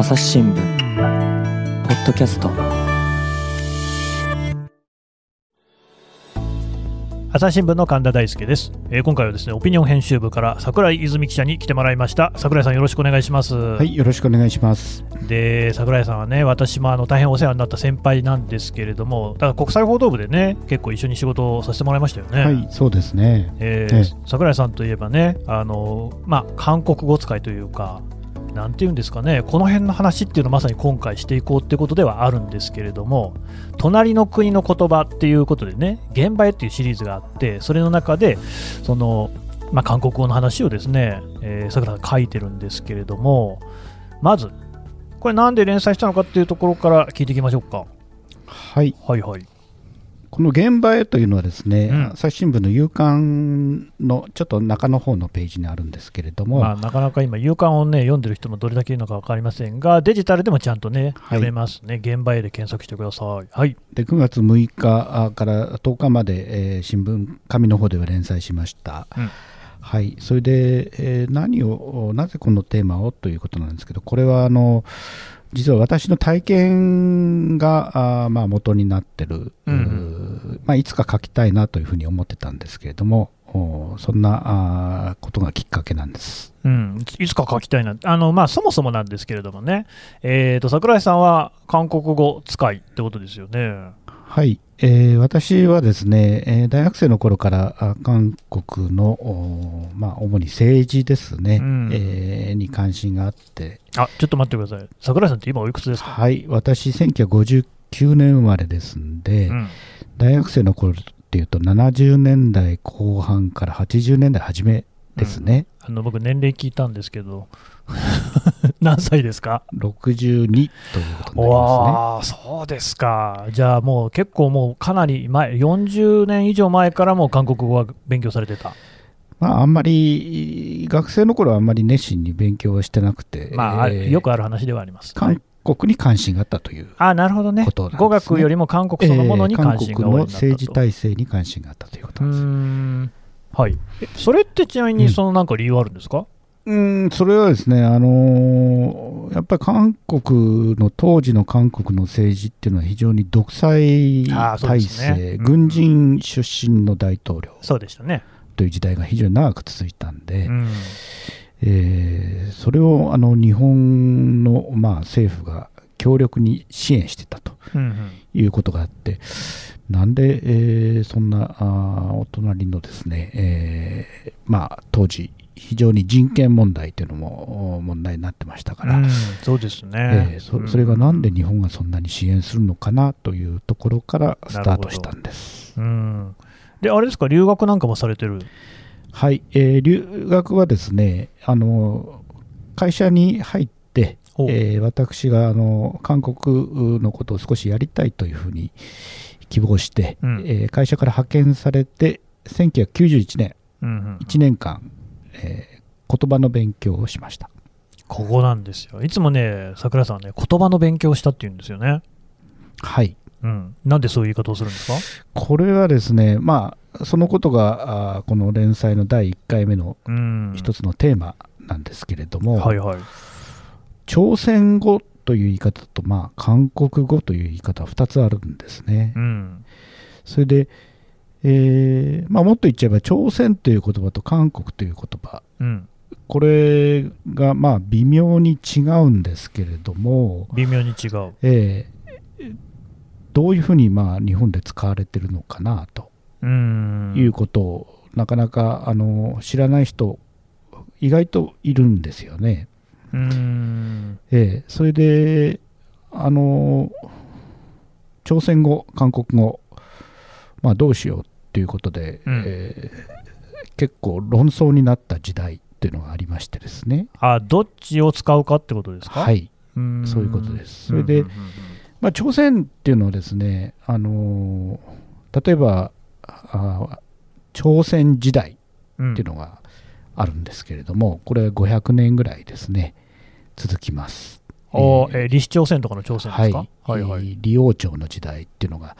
朝日新聞ポッドキャスト。朝日新聞の神田大輔です、えー今回はですねオピニオン編集部から桜井泉記者に来てもらいました。桜井さんよろしくお願いします、はい、よろしくお願いします。で桜井さんはね私もあの大変お世話になった先輩なんですけれどもだから国際報道部でね結構一緒に仕事をさせてもらいましたよね、はい、そうですね。えーええ。桜井さんといえばねあの、まあ、韓国語使いというかなんていうんですかね。この辺の話っていうのをまさに今回していこうってことではあるんですけれども隣の国の言葉っていうことでね現場へっていうシリーズがあってそれの中でその、まあ、韓国語の話をですね、えー、桜井さん書いてるんですけれどもまずこれなんで連載したのかっていうところから聞いていきましょうか。はい、はいはいこの現場へというのはですね、うん。朝日新聞の夕刊のちょっと中の方のページにあるんですけれども、まあ、なかなか今、夕刊を、ね、読んでる人もどれだけいるのか分かりませんが、デジタルでもちゃんとね、はい。読めますね、現場へで検索してください。はい、で9月6日から10日まで、えー新聞紙の方では連載しました。うん。はい、それで、えー何をなぜこのテーマをということなんですけどこれはあの実は私の体験があーまあ元になってる、うんまあ、いつか書きたいなというふうに思ってたんですけれどもおそんなあーことがきっかけなんです。うん、いつか書きたいな、あのまあ、そもそもなんですけれどもね、えー、と桜井さんは韓国語使いってことですよね。はい、えー私はですね、えー大学生の頃からあ韓国の、まあ、主に政治ですね、うん。えーに関心があって、あちょっと待ってください、桜井さんって今、おいくつですか、はい、私、1959年生まれですんで、うん、大学生の頃っていうと、70年代後半から80年代初めですね、あの僕、年齢聞いたんですけど、何歳ですか？62ということになりますね。そうですか。じゃあもう結構もうかなり前、40年以上前からもう韓国語は勉強されてた？まあ、あんまり、学生の頃はあんまり熱心に勉強はしてなくて、まあ、えーよくある話ではあります。韓国に関心があったというあなるほどね。語学よりも韓国そのものに関心がえー韓国の。政治体制に関心があったということなんです。ん。はい。えそれってちなみに、うんそのなんか理由あるんですか、うん、それはですね、あのーやっぱり韓国の当時の韓国の政治っていうのは非常に独裁体ですね制、うん軍人出身の大統領そうでしたね。という時代が非常に長く続いたんで、うん。えーそれをあの日本の、まあ、政府が強力に支援してたとうんうんいうことがあって、なんで、えーそんなあーお隣のですね、えーまあ、当時、非常に人権問題というのもお問題になってましたから、うんそうですね。えーそそれがなんで日本がそんなに支援するのかなというところからスタートしたんです。うん。で、あれですか、留学なんかもされてる？はい、えー留学はですね、あの会社に入って、えー私があの韓国のことを少しやりたいというふうに希望して、うんえー会社から派遣されて1991年うんうん1年間、えー言葉の勉強をしましたここなんですよ。いつもね、桜井さんはね、言葉の勉強をしたって言うんですよね。はいうん。なんでそういう言い方をするんですか？これはですねまあそのことがあーこの連載の第1回目のうん。一つのテーマなんですけれども、はいはい。朝鮮語という言い方と、まあ、韓国語という言い方は2つあるんですね。うん。それで、えーまあ、もっと言っちゃえば朝鮮という言葉と韓国という言葉うん。これがまあ微妙に違うんですけれども、微妙に違う。えーどういうふうにまあ日本で使われてるのかなとうん。いうことを、なかなかあの知らない人意外といるんですよね。うん。ええそれで、あの、朝鮮語、韓国語、まあ、どうしようっていうことで、うんえー結構論争になった時代っていうのがありましてですね。あ、どっちを使うかってことですか？はいい。うんそういうことですそれでうんうんうんまあ、朝鮮っていうのはですね、あの例えば、あ朝鮮時代うんっていうのがあるんですけれども、これは500年ぐらいですね、続きます。おえーえー李氏朝鮮とかの朝鮮ですか？はいはい。えー李王朝の時代っていうのが、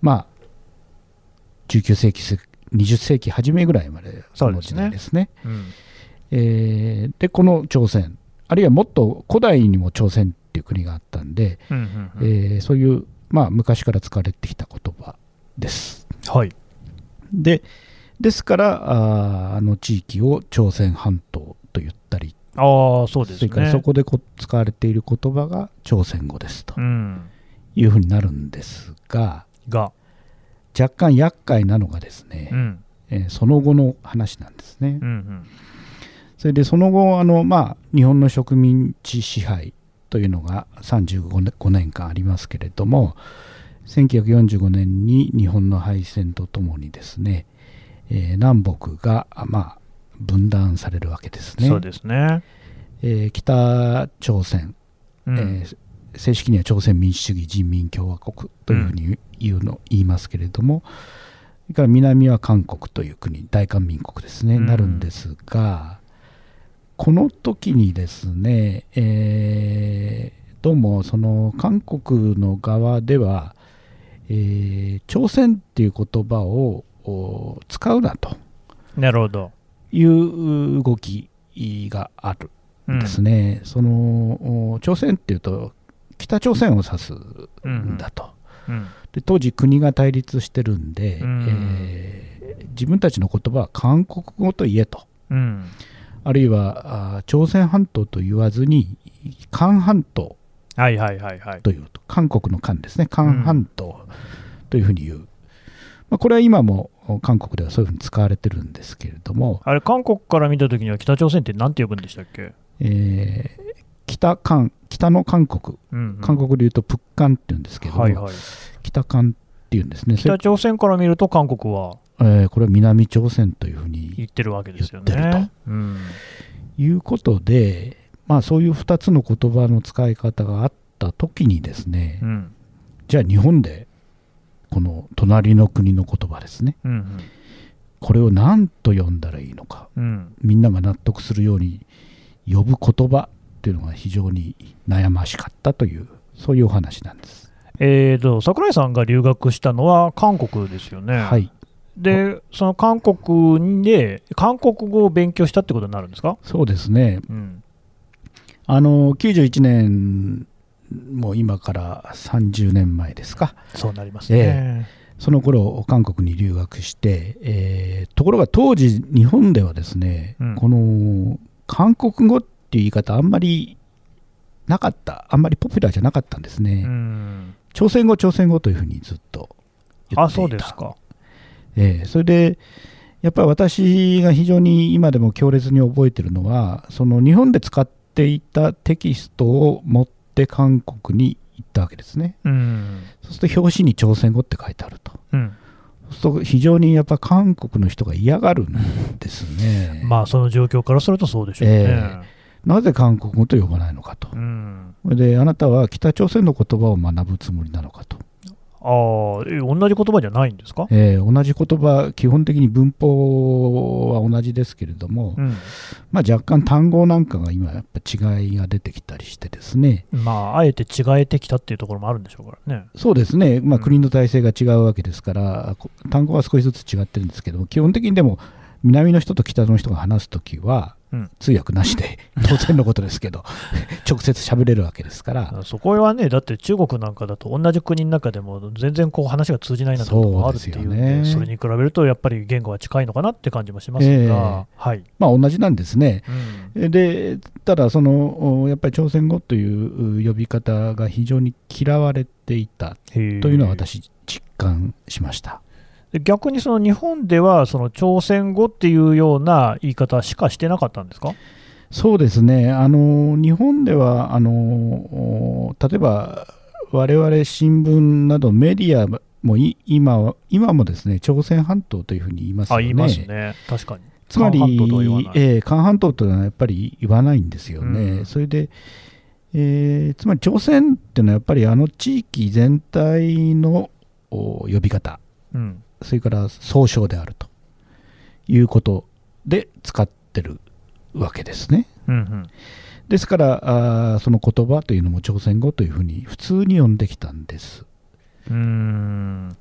まあ、19世紀、20世紀初めぐらいまでの時そうですね代ですね。うんえこの朝鮮、あるいはもっと古代にも朝鮮っていう国があったんで、うんうんえうんーそういう、まあ、昔から使われてきた言葉です。はい。でですからあーあの地域を朝鮮半島と言ったり、ああ、そうですそれからね。そこでこ使われている言葉が朝鮮語ですとうん。いうふうになるんですがが、若干厄介なのがですね、うん。えーその後の話なんですね。うんうん。それでその後あの、まあ、日本の植民地支配というのが35年5年間ありますけれども1945年に日本の敗戦とともにですね、えー南北が、あまあ、分断されるわけですね。そうですね。えー北朝鮮、うんえー正式には朝鮮民主主義人民共和国というふうに言うの、言いますけれどもそれから南は韓国という国大韓民国ですね、うん。なるんですがこの時にですね、えーどうもその韓国の側では、えー朝鮮っていう言葉をお使うなと。なるほど。いう動きがあるうんですね、そのお朝鮮っていうと北朝鮮を指すん。だと、うん。で当時国が対立してるんで、うん。えー自分たちの言葉は韓国語と言えと。うん。あるいはあ朝鮮半島と言わずに韓半島はいはいはいはい。というと韓国の韓ですね。韓半島というふうに言う、まあ、これは今も韓国ではそういうふうに使われてるんですけれども、あれ、韓国から見たときには北朝鮮って何て呼ぶんでしたっけ？えー北韓北の韓国うん、うん。韓国で言うとプッカンって言うんですけど、はいはい。北韓っていうんですね、北朝鮮から見ると韓国は？えーこれは南朝鮮というふうに言ってるわけですよ言ってるね。うん。いうことで、まあ、そういう2つの言葉の使い方があった時にですね、うん。じゃあ日本でこの隣の国の言葉ですねうん。これを何と呼んだらいいのかうん。みんなが納得するように呼ぶ言葉っていうのが非常に悩ましかったというそういうお話なんです。えーと、桜井さんが留学したのは韓国ですよね。はいで、その韓国で、韓国語を勉強したってことになるんですか？そうですねうん。あの91年もう今から30年前ですかそうなりますね。その頃韓国に留学して、えーところが当時日本ではですね、うんこの韓国語っていう言い方あんまりなかったあんまりポピュラーじゃなかったんですね、うん。朝鮮語朝鮮語というふうにずっと言っていたあ、そうですか。ええそれでやっぱり私が非常に今でも強烈に覚えてるのはその日本で使っていたテキストを持って韓国に行ったわけですねうん。そうすると表紙に朝鮮語って書いてあるとうん。そうすると非常にやっぱ韓国の人が嫌がるんですね まあ、その状況からするとそうでしょうね。えなぜ韓国語と呼ばないのかとうん。であなたは北朝鮮の言葉を学ぶつもりなのかとああ、え同じ言葉じゃないんですか？えー同じ言葉基本的に文法は同じですけれども、うん。まあ、若干単語なんかが今やっぱ違いが出てきたりしてですねまあ、あえて違えてきたっていうところもあるんでしょうからね。そうですね、まあ、うん国の体制が違うわけですから、こ単語は少しずつ違ってるんですけども基本的にでも南の人と北の人が話すときは、うん通訳なしで 当然のことですけど直接喋れるわけですから そこはね、だって中国なんかだと同じ国の中でも全然こう話が通じないなんてこともあるっていうんで、ねそれに比べるとやっぱり言語は近いのかなって感じもしますが、ええはい。まあ同じなんですね。うんでただそのおやっぱり朝鮮語という呼び方が非常に嫌われていたというのは私実感しました。で逆にその日本ではその朝鮮語っていうような言い方しかしてなかったんですか？そうですね、あの日本ではあのお例えば我々新聞などメディアもい今は今もですね朝鮮半島というふうに言いますよね。あ、言いますね。確かに。つまり、韓半島とは言わないえー韓半島というのはやっぱり言わないんですよね。うんそれで、えーつまり朝鮮っていうのはやっぱりあの地域全体のお呼び方、うん。それから総称であるということで使ってるわけですね。うんうん。ですからあーその言葉というのも朝鮮語というふうに普通に呼んできたんです。うーん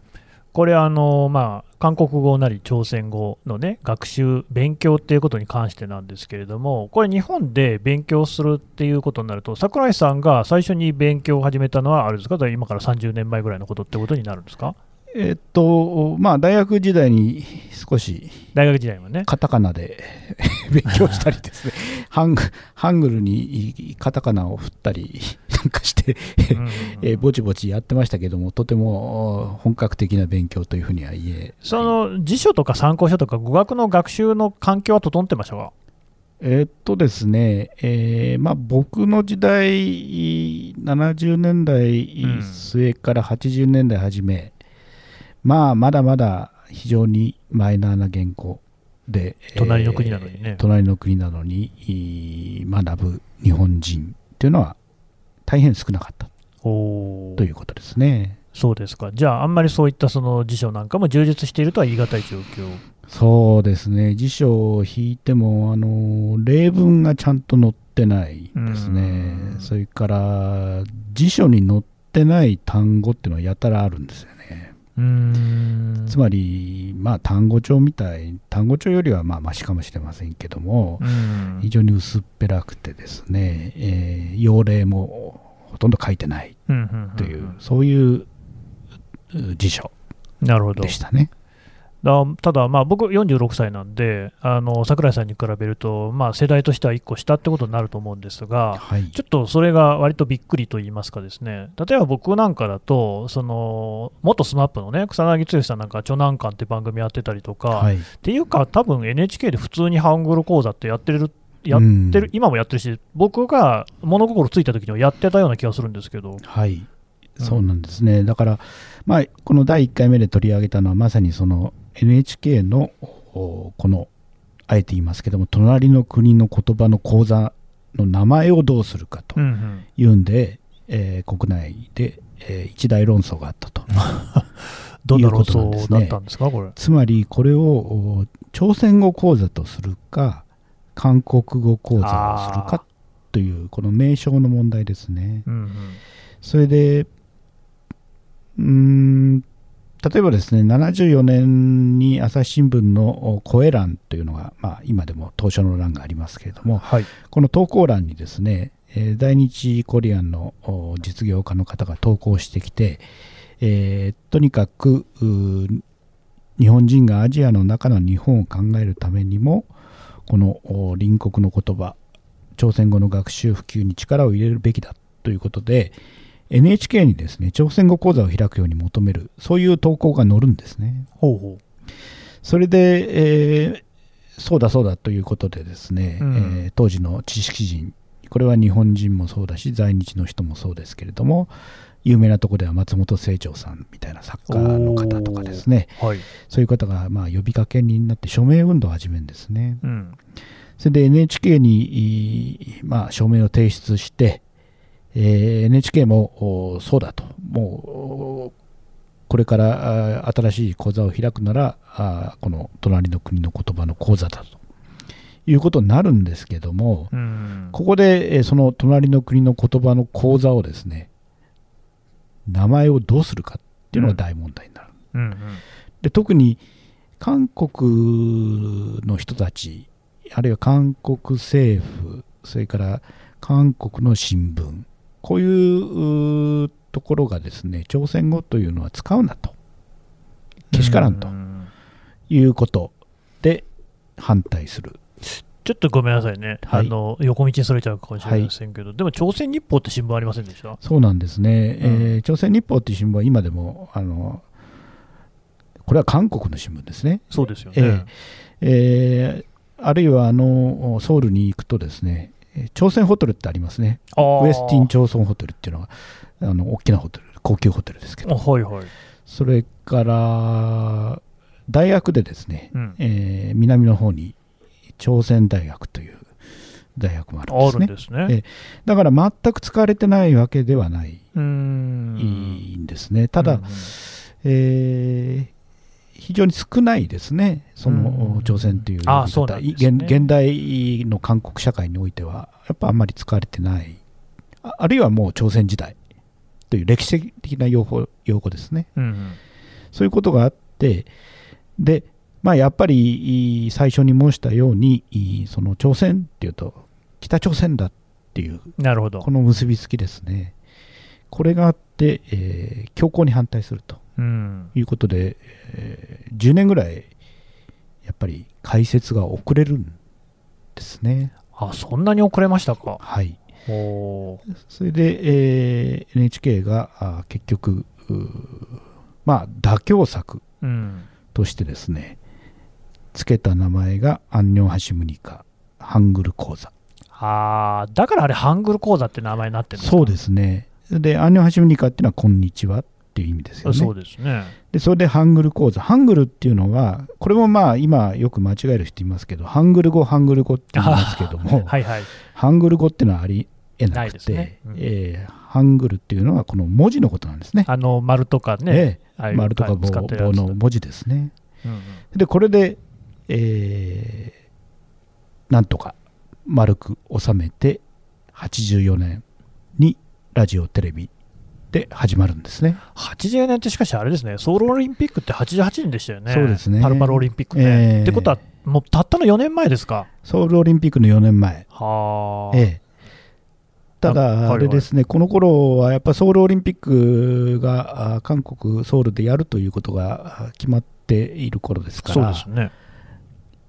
これあの、まあ、韓国語なり朝鮮語の、ね、学習、勉強っていうことに関してなんですけれども、これ、日本で勉強するっていうことになると、櫻井さんが最初に勉強を始めたのは、あれですか、今から30年前ぐらいのことってことになるんですか？えっと、まあ、大学時代に少し、大学時代はね。カタカナで 勉強したりですね、ハングハングルにカタカナを振ったりなんかしてえー、ぼちぼちやってましたけども、とても本格的な勉強というふうには言えその辞書とか参考書とか、語学の学習の環境は整ってましたか？えー、っとですね、えーまあ、僕の時代、70年代末から80年代初め、まあ、まだまだ非常にマイナーな言語で、隣の国なのにね。隣の国なのに学ぶ日本人っていうのは大変少なかったということですね。そうですか。じゃあ、あんまりそういったその辞書なんかも充実しているとは言い難い状況そうですね。辞書を引いても、あの、例文がちゃんと載ってないですね。それから、辞書に載ってない単語っていうのはやたらあるんですよね。つまり、まあ、単語帳みたい、単語帳よりはまあマシかもしれませんけども、非常に薄っぺらくてですね、えー、用例もほとんど書いてないという、そういう辞書でしたね。だただ、まあ、僕、46歳なんで、あの櫻井さんに比べると、まあ、世代としては1個下ってことになると思うんですが、はい、ちょっとそれが割とびっくりと言いますか、ですね。例えば僕なんかだと、その元 SMAP のね草薙剛さんなんか、著南館って番組やってたりとか、はい、っていうか、多分 NHK で普通にハングル講座ってやってるやってる、今もやってるし、僕が物心ついた時にはやってたような気がするんですけど。はい。そうなんですね、だから、まあ、この第1回目で取り上げたのは、まさにその NHK のこのあえて言いますけども隣の国の言葉の講座の名前をどうするかというんで、うんうん、えー、国内で、えー、一大論争があったと。どんな論争だったんですか、これ。つまり、これを朝鮮語講座とするか、韓国語講座をするかという、この名称の問題ですね。うんうん、それで、うん例えばですね、74年に朝日新聞の声欄というのが、まあ、今でも当初の欄がありますけれども、はい、この投稿欄にですね、在日コリアンの実業家の方が投稿してきて、えー、とにかく日本人がアジアの中の日本を考えるためにもこの隣国の言葉朝鮮語の学習普及に力を入れるべきだということで、NHK にですね朝鮮語講座を開くように求めるそういう投稿が載るんですね。ほうほう。それで、えー、そうだそうだということでですね、うん、えー、当時の知識人これは日本人もそうだし在日の人もそうですけれども有名なところでは松本清張さんみたいな作家の方とかですね、はい、そういう方がまあ呼びかけになって署名運動を始めるんですね。うん、それで NHK に、まあ、署名を提出して、えー、NHK もそうだと、もうこれから新しい講座を開くなら、あこの隣の国の言葉の講座だと。いうことになるんですけども、ここで、えー、その隣の国の言葉の講座をですね、名前をどうするかっていうのが大問題になる。うんうんうん、で特に韓国の人たち、あるいは韓国政府、それから韓国の新聞、こういうところがですね朝鮮語というのは使うなと。けしからんと。いうことで反対する。ちょっとごめんなさいね、はい、あの横道にそれちゃうかもしれませんけど、はい、でも朝鮮日報って新聞ありませんでした？そうなんですね、うん、えー、朝鮮日報っていう新聞は今でもあのこれは韓国の新聞ですね。そうですよね、えーえー、あるいはあのソウルに行くとですね朝鮮ホテルってありますね。ウエスティン朝鮮ホテルっていうのは、あの大きなホテル、高級ホテルですけど、はいはい、それから大学でですね、うん、えー、南の方に朝鮮大学という大学もあるんですね。すね。だから全く使われてないわけではないん。ですね。ただ、うん、えー非常に少ないですね、その朝鮮という言い方、ね、現代の韓国社会においては、やっぱあんまり使われてない、あるいはもう朝鮮時代という歴史的な用語用語ですね。うんうん、そういうことがあってで、まあ、やっぱり最初に申したようにその朝鮮っていうと北朝鮮だっていうなるほど。この結びつきですね。これがあって、えー強硬に反対すると。うんいうことで、えー10年ぐらいやっぱり開設が遅れるんですね。あそんなに遅れましたか？はい、おー。それで、えー NHK があ結局まあ妥協策うん、としてですねつけた名前がアンニョンハシムニカハングル講座。あーだからあれ、ハングル講座って名前になってるんですか？そうですね。でアンニョンハシムニカっていうのはこんにちは。っていう意味ですよねそうですね。でそれでハングル講座ハングルっていうのはこれもまあ今よく間違える人いますけどハングル語ハングル語って言いますけども、はいはい。ハングル語っていうのはありえなくて、ねうんえーハングルっていうのはこの文字のことなんですね。あの丸とかね、えああいうえ丸とか棒の文字ですね。うんうんでこれで、えーなんとか丸く収めて84年にラジオテレビで始まるんですね。80年ってしかしあれですね、ソウルオリンピックって88年でしたよね、そうですねパルパルオリンピックね。ええってことは、もうたったの4年前ですか？ソウルオリンピックの4年前。はあ、ええただ、はいあれですね、この頃はやっぱソウルオリンピックがあ韓国、ソウルでやるということがあ決まっている頃ですから、そうですね。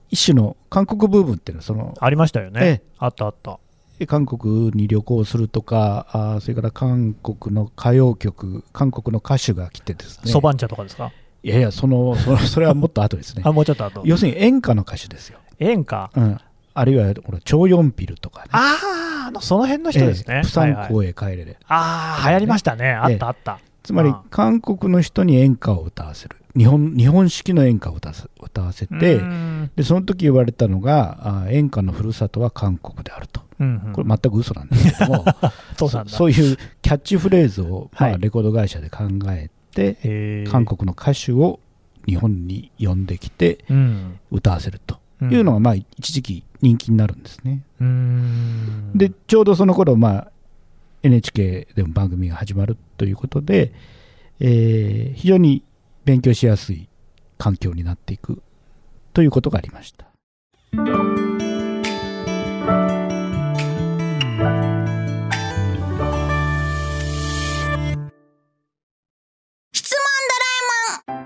一種の韓国ブームっていうのはその、ありましたよね。ええあったあった。韓国に旅行するとか、あそれから韓国の歌謡曲、韓国の歌手が来てですね、そばん茶とかですか、いやいやそのその、それはもっと後ですね。あ、、もうちょっと後。要するに演歌の歌手ですよ、演歌？うん、あるいはほらチョ・ヨンピルとかね、ああ、その辺の人ですね。ええ。プサンはい。はい港へ帰れれ、ああ、流行りましたね。あったあった。つまり韓国の人に演歌を歌わせる日本日本式の演歌を歌わせ歌わせてでその時言われたのがあ演歌のふるさとは韓国であると。うんうん。これ全く嘘なんですけども そういうキャッチフレーズを、まあはい。レコード会社で考えて、へー。韓国の歌手を日本に呼んできてうん。歌わせると。いうのが、まあ、一時期人気になるんですね。でちょうどその頃、まあ NHK でも番組が始まるということで、えー非常に勉強しやすい環境になっていくということがありました。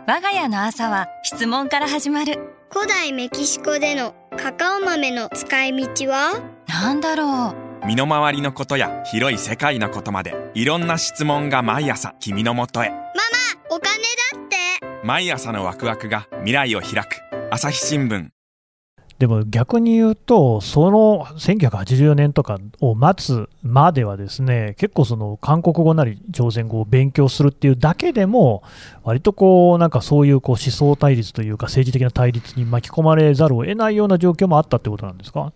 我が家の朝は質問から始まる。古代メキシコでのカカオ豆の使い道は？なんだろう。身の回りのことや広い世界のことまでいろんな質問が毎朝君のもとへ。お金だって毎朝のワクワクが未来を開く。朝日新聞。でも逆に言うと、その1984年とかを待つまではですね、結構その韓国語なり朝鮮語を勉強するっていうだけでも、割とこう、なんかそういうこう思想対立というか政治的な対立に巻き込まれざるを得ないような状況もあったってことなんですか？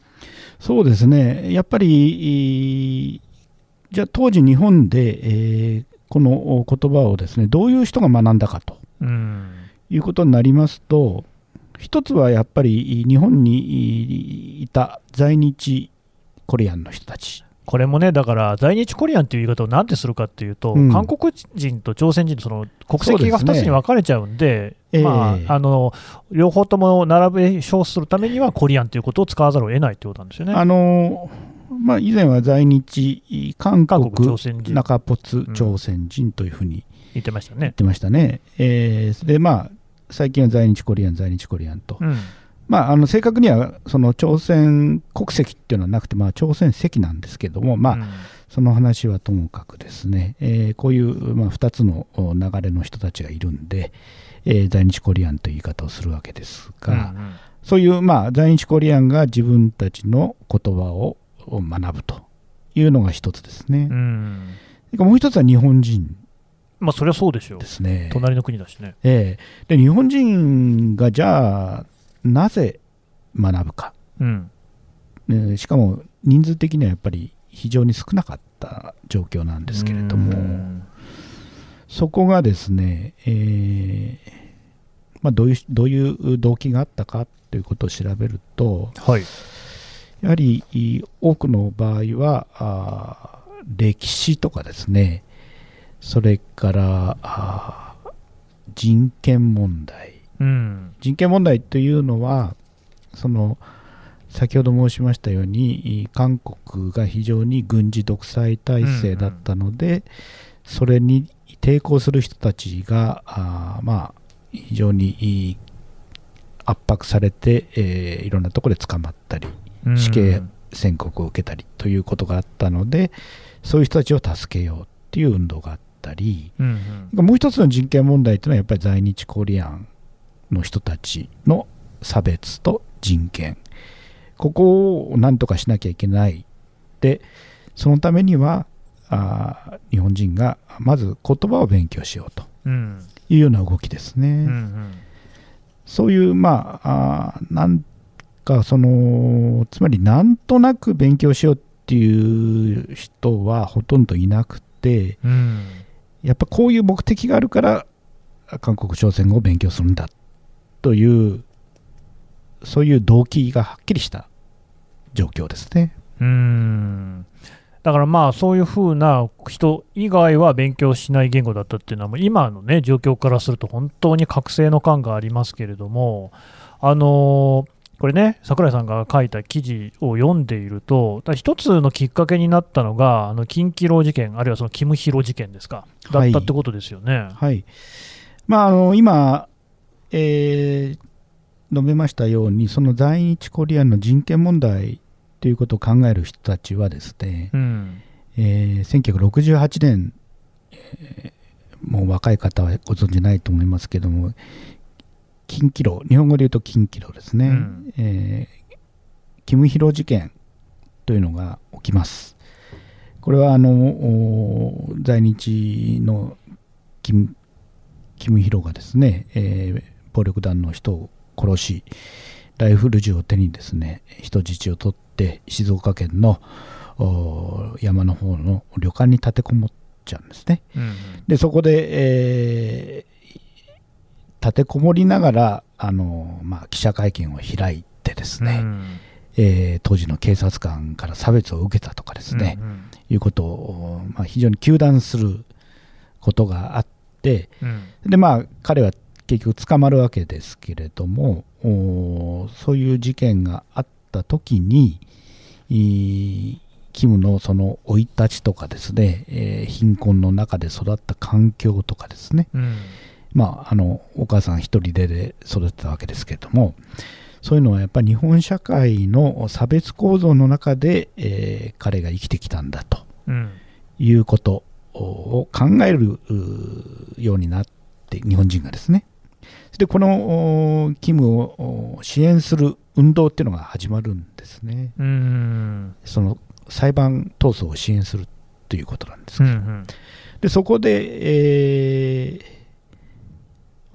そうですね、やっぱり、いじゃあ当時日本で、えーこの言葉をですね、どういう人が学んだかと。うん。いうことになりますと、一つはやっぱり日本にいた在日コリアンの人たち、これもね、だから在日コリアンという言い方をなんてするかっていうと、うん。韓国人と朝鮮人とその国籍が2そうですね。つに分かれちゃうんで、ええ。まあ、あの両方とも並べ称するためにはコリアンということを使わざるを得ないということなんですよね。あのまあ、以前は在日韓国韓国朝鮮人。中ポうん朝鮮人というふうに言ってましたね。言ってましたね。えーで、まあ、最近は在日コリアン、在日コリアンと。うんまあ、あの正確にはその朝鮮国籍っていうのはなくて、まあ、朝鮮籍なんですけども、まあうんその話はともかくですね、えーこういう、まあ、2つのお流れの人たちがいるんで、えー在日コリアンという言い方をするわけですが、うんうんそういう、まあ、在日コリアンが自分たちの言葉をを学ぶというのが一つですね。うんもう一つは日本人まあ、それはそうでしょうで。すね。隣の国だしね。ええで日本人がじゃあなぜ学ぶか、うんえーしかも人数的にはやっぱり非常に少なかった状況なんですけれども、うんそこがですね、えーまあ、どういうどういう動機があったかということを調べるとはい。やはりい多くの場合はあー歴史とかですねそれから人権問題。うん。人権問題というのはその先ほど申しましたように韓国が非常に軍事独裁体制だったので、それに抵抗する人たちがあーまあ非常に圧迫されて、えーいろんなところで捕まったりうん。死刑宣告を受けたりということがあったのでそういう人たちを助けようっていう運動があったりうんうん。もう一つの人権問題というのはやっぱり在日コリアンの人たちの差別と人権ここをなんとかしなきゃいけないでそのためにはあー日本人がまず言葉を勉強しようとうん。いうような動きですね。うんうん。そういう、まあ、あーなんかその、つまりなんとなく勉強しようっていう人はほとんどいなくて、うん。やっぱこういう目的があるから、韓国朝鮮語を勉強するんだという、そういう動機がはっきりした状況ですね。うん。だからまあそういうふうな人以外は勉強しない言語だったっていうのはもう今のね状況からすると本当に覚醒の感がありますけれどもあのーこれね桜井さんが書いた記事を読んでいると一つのきっかけになったのがあの金キロ事件あるいはそのキムヒロ事件ですかだったってことですよね。はい。まあ、あの、今、えー述べましたように、その在日コリアンの人権問題ということを考える人たちはですね、うんえー1968年、えーもう若い方はご存じないと思いますけども、金キロ、日本語で言うと金キロですね、うんえーキムヒロ事件というのが起きます。これはあのお在日のキムキムヒロがですね、えー暴力団の人を殺し、ライフル銃を手にですね人質を取って静岡県のお山の方の旅館に立てこもっちゃうんですね。うんでそこで、えー立てこもりながらあの、まあ、記者会見を開いてですね、うん。えー当時の警察官から差別を受けたとかですね、うんいうことを、まあ、非常に糾弾することがあってうん。でまあ彼は結局捕まるわけですけれどもおそういう事件があった時にキムのその生い立ちとかですね、えー貧困の中で育った環境とかですねうんまああのお母さん一人でで育てたわけですけれどもそういうのはやっぱり日本社会の差別構造の中で、えー彼が生きてきたんだとうん。いうことを考えるようになって日本人がですね。でこのおキムをお支援する運動っていうのが始まるんですね。うん。その裁判闘争を支援するということなんですけど、うんうん。でそこで、えー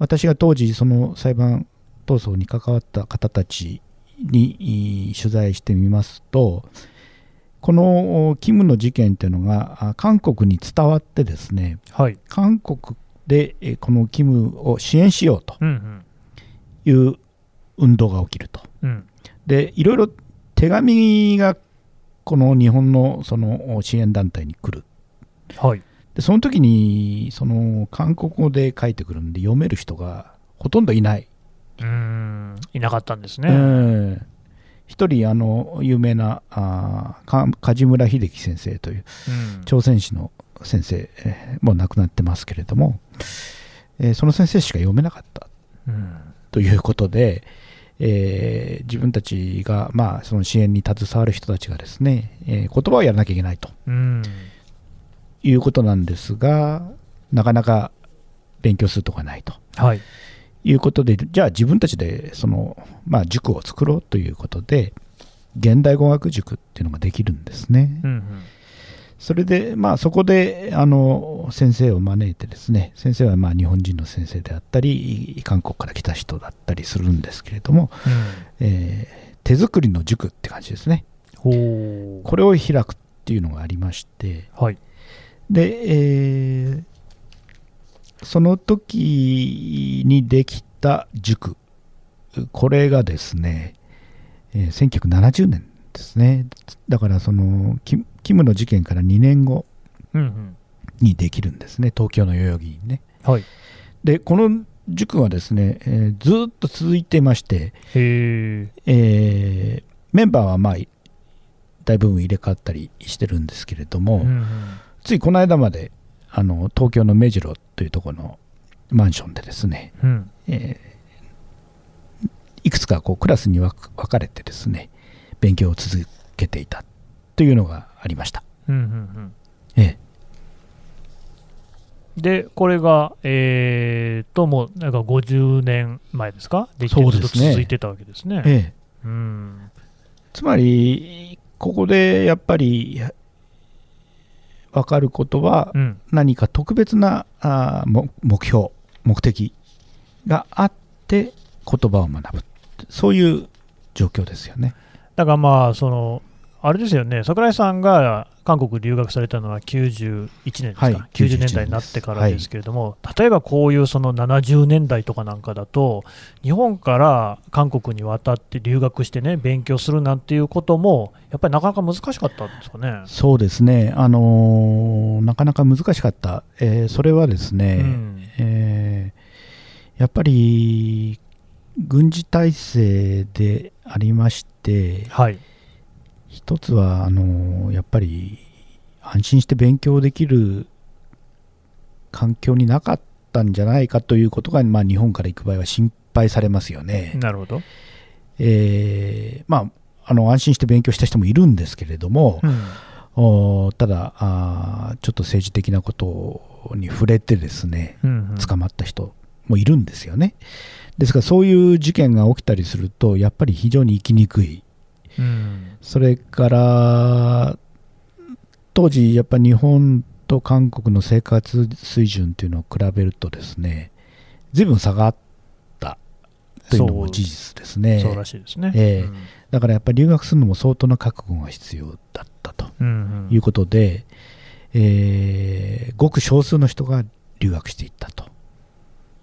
私が当時その裁判闘争に関わった方たちにい取材してみますとこのおキムの事件っていうのがあ韓国に伝わってですねはい。韓国でえーこのキムを支援しようという運動が起きると。うん。でいろいろ手紙がこの日本のその支援団体に来る。はいでその時にその韓国語で書いてくるんで読める人がほとんどいない、うん。いなかったんですえね。ー一人あの有名なあ梶村秀樹先生といううん。朝鮮史の先生、えーもう亡くなってますけれども、えーその先生しか読めなかった。うん。ということで、えー自分たちが、まあ、その支援に携わる人たちがですね、えー言葉をやらなきゃいけないと。うんいうことなんですがなかなか勉強するとかないと。はい。いうことでじゃあ自分たちでその、まあ、塾を作ろうということで現代語学塾っていうのができるんですね。うんそれで、まあ、そこであの先生を招いてですね先生はまあ日本人の先生であったり韓国から来た人だったりするんですけれども、うん。えー手作りの塾って感じですね。これを開くっていうのがありましてはいで、えーその時にできた塾。これがですね、えー1970年ですね。だからそのキムキムの事件から2年後にできるんですね。東京の代々木にね。はい。でこの塾はですね、えーずっと続いてまして。えーメンバーはまあ大部分入れ替わったりしてるんですけれども、うんうんついこの間まであの東京の目白というところのマンションでですね、うん。えーいくつかこうクラスに分かれてですね勉強を続けていたというのがありました。うんうんえうん。で、これが、えーと、もうなんか50年前ですか？でずっと続いてたわけですね。えええうん。つまりここでやっぱり分かることはうん。何か特別なあ目標目的があって言葉を学ぶそういう状況ですよね。だからまあ、その、あれですよね、桜井さんが韓国留学されたのは91年ですか、はい。90年代になってからですけれども、例えばこういうその70年代とかなんかだと、日本から韓国に渡って留学してね、勉強するなんていうことも、やっぱりなかなか難しかったんですかね？そうですね、あのーなかなか難しかった、えーそれはですね、うん。えーやっぱり軍事体制でありまして、はい。一つはあのやっぱり安心して勉強できる環境になかったんじゃないかということが、まあ、日本から行く場合は心配されますよね。なるほど。えーまあ、あの安心して勉強した人もいるんですけれども、うんおただあーちょっと政治的なことに触れてですねうんうん捕まった人もいるんですよね。ですからそういう事件が起きたりするとやっぱり非常に生きにくいうんそれから当時やっぱ日本と韓国の生活水準というのを比べるとですね随分差があったというのも事実ですねそうらしいですね。ええだからやっぱり留学するのも相当な覚悟が必要だったとうんうんいうことで、えーごく少数の人が留学していったと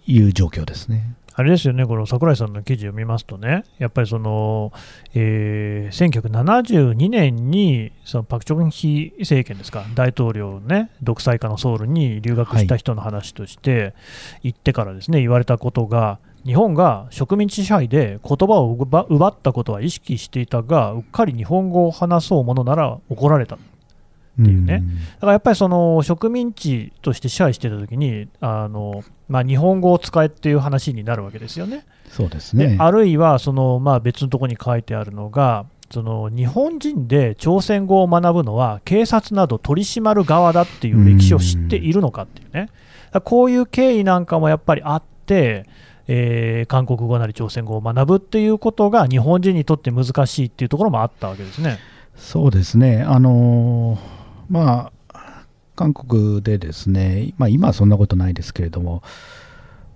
いう状況ですね。あれですよね、この桜井さんの記事を見ますとね、やっぱりその、えー1972年にそのパク・チョンヒ政権ですか、大統領ね、独裁下のソウルに留学した人の話として、行ってからですね、言われたことが、日本が植民地支配で言葉を奪奪ったことは意識していたが、うっかり日本語を話そうものなら怒られた。っていうねだからやっぱりその植民地として支配していたときにあの、まあ、日本語を使えっていう話になるわけですよね。そうですね。であるいはその、まあ、別のところに書いてあるのがその日本人で朝鮮語を学ぶのは警察など取り締まる側だっていう歴史を知っているのかっていうねだからこういう経緯なんかもやっぱりあって、えー韓国語なり朝鮮語を学ぶっていうことが日本人にとって難しいっていうところもあったわけですね。そうですね。あのーまあ、韓国でですね、まあ、今はそんなことないですけれども、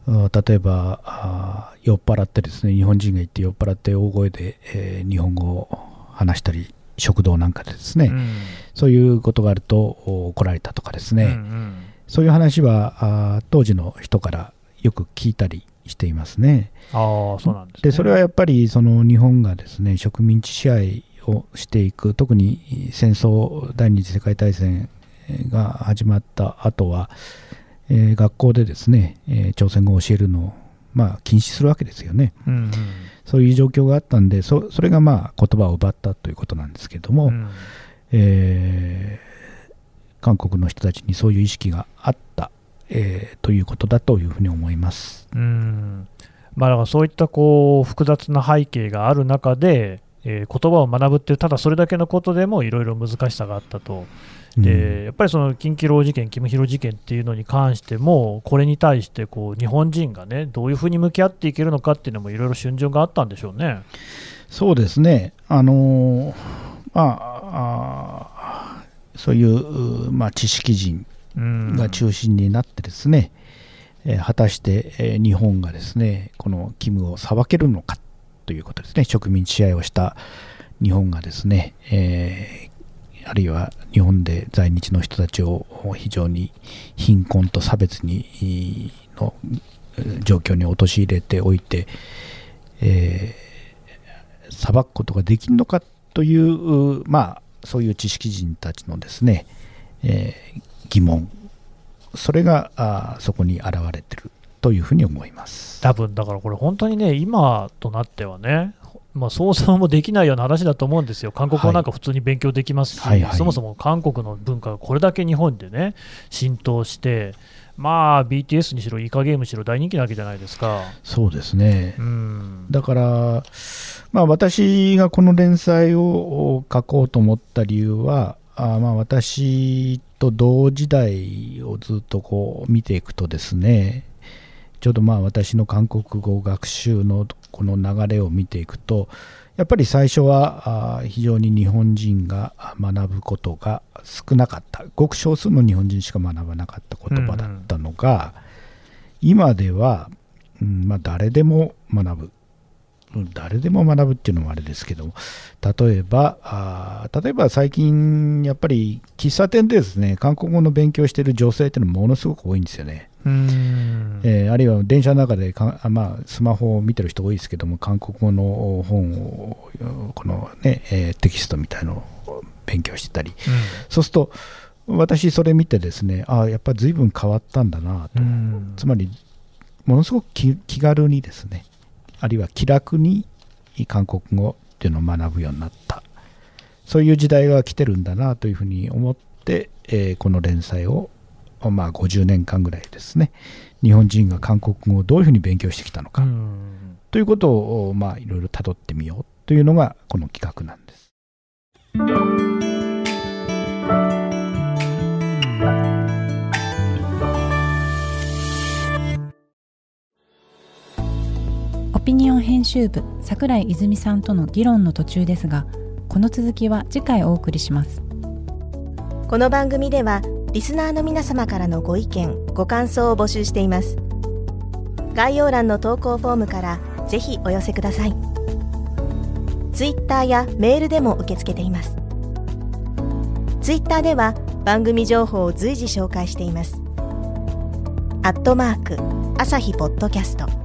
あ例えばあ酔っ払ってですね、日本人が行って酔っ払って大声で、えー日本語を話したり、食堂なんかでですね、うん。そういうことがあるとお怒られたとかですね、うんうん。そういう話はあ当時の人からよく聞いたりしていますね。ああそうなんです、ね、でそれはやっぱりその日本がですね植民地支配をしていく特に戦争第二次世界大戦が始まった後は、えー学校でですね、えー朝鮮語を教えるのを、まあ、禁止するわけですよね。うんうん。そういう状況があったんでそそれがまあ言葉を奪ったということなんですけれども、うん。えー韓国の人たちにそういう意識があった、えーということだというふうに思います。うん。まあ、だからそういったこう複雑な背景がある中で、えー言葉を学ぶっていう、ただそれだけのことでもいろいろ難しさがあったと、でやっぱりその近畿牢事件、キム・ヒロ事件っていうのに関しても、これに対してこう日本人がね、どういうふうに向き合っていけるのかっていうのも、いろいろがあったんでしょうね。そうですね、あのーまああーそういう、うまあ、知識人うん。が中心になってですね、えー果たして、えー日本がですねこのキムを裁けるのかということですね、植民地支配をした日本がですね、えーあるいは日本で在日の人たちを非常に貧困と差別にの状況に陥れておいて、えー裁くことができるのかという、まあ、そういう知識人たちのですね、えー疑問、それがあそこに現れてるというふうに思います。多分だからこれ、本当にね、今となってはね、まあ、想像もできないような話だと思うんですよ、韓国語なんか普通に勉強できますし、はいはい。はいそもそも韓国の文化がこれだけ日本でね、浸透して、まあ、BTS にしろ、イカゲームにしろ、大人気なわけじゃないですか。そうですね。うん。だから、まあ、私がこの連載を書こうと思った理由は、あまあ私と同時代をずっとこう見ていくとですね、ちょうどまあ私の韓国語学習のこの流れを見ていくと、やっぱり最初は非常に日本人が学ぶことが少なかった、ごく少数の日本人しか学ばなかった言葉だったのが、今では、うんまあ、誰でも学ぶ。うん誰でも学ぶっていうのもあれですけど例えばあー例えば最近やっぱり喫茶店でですね韓国語の勉強している女性っていうのもものすごく多いんですよね、うん。えーあるいは電車の中でかあまあ、スマホを見てる人多いですけども韓国語の本をこの、ねえーテキストみたいのを勉強してたり。そうすると私それ見てですねああやっぱり随分変わったんだなと、うん。つまりものすごく気気軽にですねあるいは気楽に韓国語っていうのを学ぶようになった。そういう時代が来てるんだなというふうに思って、えーこの連載を、まあ、50年間ぐらいですね。日本人が韓国語をどういうふうに勉強してきたのか、うん。ということを、まあ、いろいろ辿ってみようというのがこの企画なんです。編集部桜井泉さんとの議論の途中ですがこの続きは次回お送りします。この番組ではリスナーの皆様からのご意見ご感想を募集しています。概要欄の投稿フォームからぜひお寄せください。ツイッターやメールでも受け付けています。ツイッターでは番組情報を随時紹介しています。アットマーク朝日ポッドキャスト。